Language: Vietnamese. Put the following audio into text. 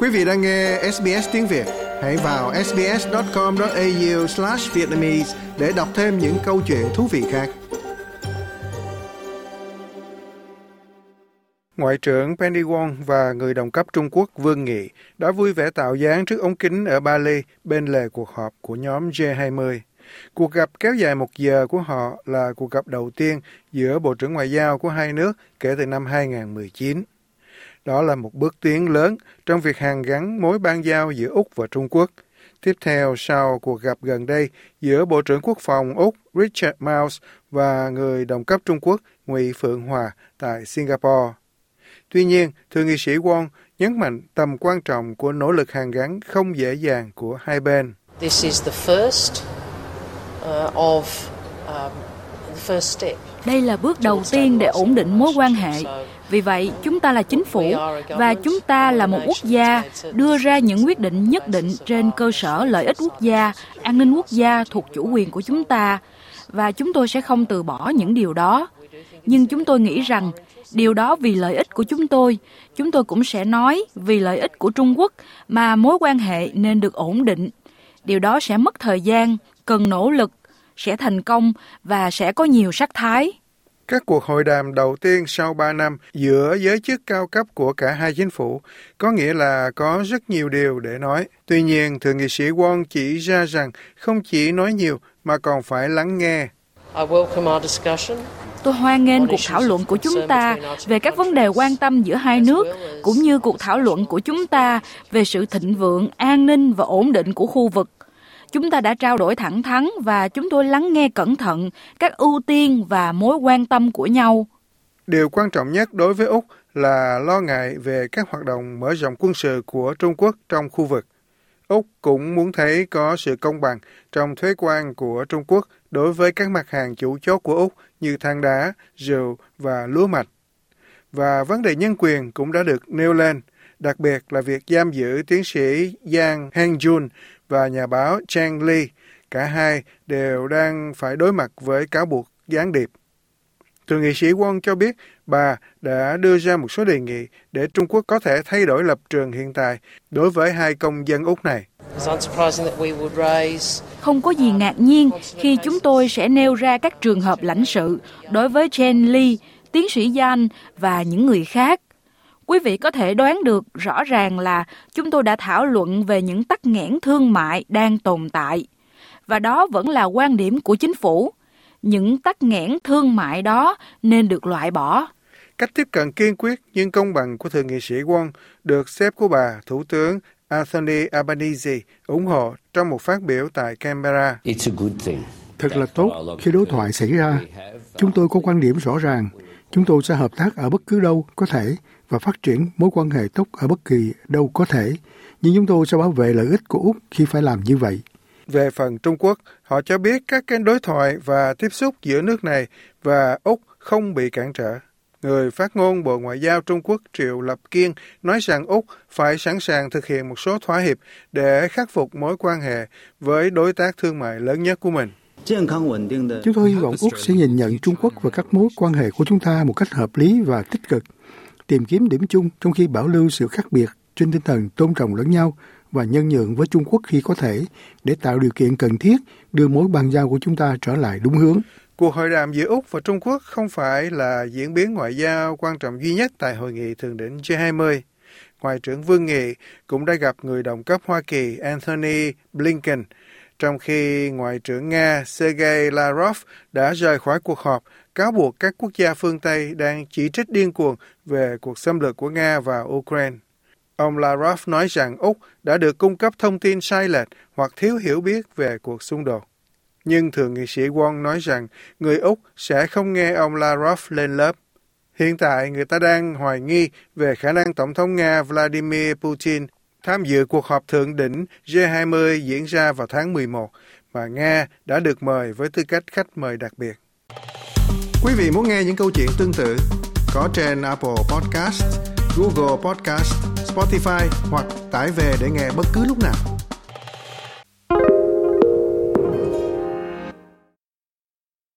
Quý vị đang nghe SBS tiếng Việt, hãy vào sbs.com.au/vietnamese để đọc thêm những câu chuyện thú vị khác. Ngoại trưởng Penny Wong và người đồng cấp Trung Quốc Vương Nghị đã vui vẻ tạo dáng trước ống kính ở Bali bên lề cuộc họp của nhóm G20. Cuộc gặp kéo dài một giờ của họ là cuộc gặp đầu tiên giữa Bộ trưởng Ngoại giao của hai nước kể từ năm 2019. Đó là một bước tiến lớn trong việc hàn gắn mối ban giao giữa Úc và Trung Quốc. Tiếp theo sau cuộc gặp gần đây giữa Bộ trưởng Quốc phòng Úc Richard Miles và người đồng cấp Trung Quốc Ngụy Phượng Hòa tại Singapore. Tuy nhiên, Thượng nghị sĩ Wong nhấn mạnh tầm quan trọng của nỗ lực hàn gắn không dễ dàng của hai bên. This is the first uh, of um, the first step. Đây là bước đầu tiên để ổn định mối quan hệ vì vậy, chúng ta là chính phủ và chúng ta là một quốc gia đưa ra những quyết định nhất định trên cơ sở lợi ích quốc gia, an ninh quốc gia thuộc chủ quyền của chúng ta và chúng tôi sẽ không từ bỏ những điều đó. Nhưng chúng tôi nghĩ rằng điều đó vì lợi ích của chúng tôi, chúng tôi cũng sẽ nói vì lợi ích của Trung Quốc mà mối quan hệ nên được ổn định. Điều đó sẽ mất thời gian, cần nỗ lực, sẽ thành công và sẽ có nhiều sắc thái. Các cuộc hội đàm đầu tiên sau 3 năm giữa giới chức cao cấp của cả hai chính phủ có nghĩa là có rất nhiều điều để nói. Tuy nhiên, Thượng nghị sĩ Wong chỉ ra rằng không chỉ nói nhiều mà còn phải lắng nghe. Tôi hoan nghênh cuộc thảo luận của chúng ta về các vấn đề quan tâm giữa hai nước, cũng như cuộc thảo luận của chúng ta về sự thịnh vượng, an ninh và ổn định của khu vực Chúng ta đã trao đổi thẳng thắn và chúng tôi lắng nghe cẩn thận các ưu tiên và mối quan tâm của nhau. Điều quan trọng nhất đối với Úc là lo ngại về các hoạt động mở rộng quân sự của Trung Quốc trong khu vực. Úc cũng muốn thấy có sự công bằng trong thuế quan của Trung Quốc đối với các mặt hàng chủ chốt của Úc như than đá, rượu và lúa mạch. Và vấn đề nhân quyền cũng đã được nêu lên, đặc biệt là việc giam giữ tiến sĩ Yang Hangjun và nhà báo Chang Lee, cả hai đều đang phải đối mặt với cáo buộc gián điệp. Thượng nghị sĩ Won cho biết bà đã đưa ra một số đề nghị để Trung Quốc có thể thay đổi lập trường hiện tại đối với hai công dân Úc này. Không có gì ngạc nhiên khi chúng tôi sẽ nêu ra các trường hợp lãnh sự đối với Chen Lee, tiến sĩ Yan và những người khác Quý vị có thể đoán được rõ ràng là chúng tôi đã thảo luận về những tắc nghẽn thương mại đang tồn tại. Và đó vẫn là quan điểm của chính phủ. Những tắc nghẽn thương mại đó nên được loại bỏ. Cách tiếp cận kiên quyết nhưng công bằng của Thượng nghị sĩ Wong được xếp của bà Thủ tướng Anthony Albanese ủng hộ trong một phát biểu tại Canberra. Thật là tốt khi đối thoại xảy ra. Chúng tôi có quan điểm rõ ràng. Chúng tôi sẽ hợp tác ở bất cứ đâu có thể và phát triển mối quan hệ tốt ở bất kỳ đâu có thể, nhưng chúng tôi sẽ bảo vệ lợi ích của Úc khi phải làm như vậy. Về phần Trung Quốc, họ cho biết các kênh đối thoại và tiếp xúc giữa nước này và Úc không bị cản trở. Người phát ngôn Bộ Ngoại giao Trung Quốc Triệu Lập Kiên nói rằng Úc phải sẵn sàng thực hiện một số thỏa hiệp để khắc phục mối quan hệ với đối tác thương mại lớn nhất của mình. Chúng tôi hy vọng Úc sẽ nhìn nhận Trung Quốc và các mối quan hệ của chúng ta một cách hợp lý và tích cực tìm kiếm điểm chung trong khi bảo lưu sự khác biệt trên tinh thần tôn trọng lẫn nhau và nhân nhượng với Trung Quốc khi có thể để tạo điều kiện cần thiết đưa mối bàn giao của chúng ta trở lại đúng hướng. Cuộc hội đàm giữa Úc và Trung Quốc không phải là diễn biến ngoại giao quan trọng duy nhất tại hội nghị thượng đỉnh G20. Ngoại trưởng Vương Nghị cũng đã gặp người đồng cấp Hoa Kỳ Anthony Blinken, trong khi Ngoại trưởng Nga Sergei Lavrov đã rời khỏi cuộc họp cáo buộc các quốc gia phương Tây đang chỉ trích điên cuồng về cuộc xâm lược của Nga và Ukraine. Ông Lavrov nói rằng Úc đã được cung cấp thông tin sai lệch hoặc thiếu hiểu biết về cuộc xung đột. Nhưng Thượng nghị sĩ Wong nói rằng người Úc sẽ không nghe ông Lavrov lên lớp. Hiện tại, người ta đang hoài nghi về khả năng Tổng thống Nga Vladimir Putin tham dự cuộc họp thượng đỉnh G20 diễn ra vào tháng 11, mà Nga đã được mời với tư cách khách mời đặc biệt. Quý vị muốn nghe những câu chuyện tương tự có trên Apple Podcast, Google Podcast, Spotify hoặc tải về để nghe bất cứ lúc nào.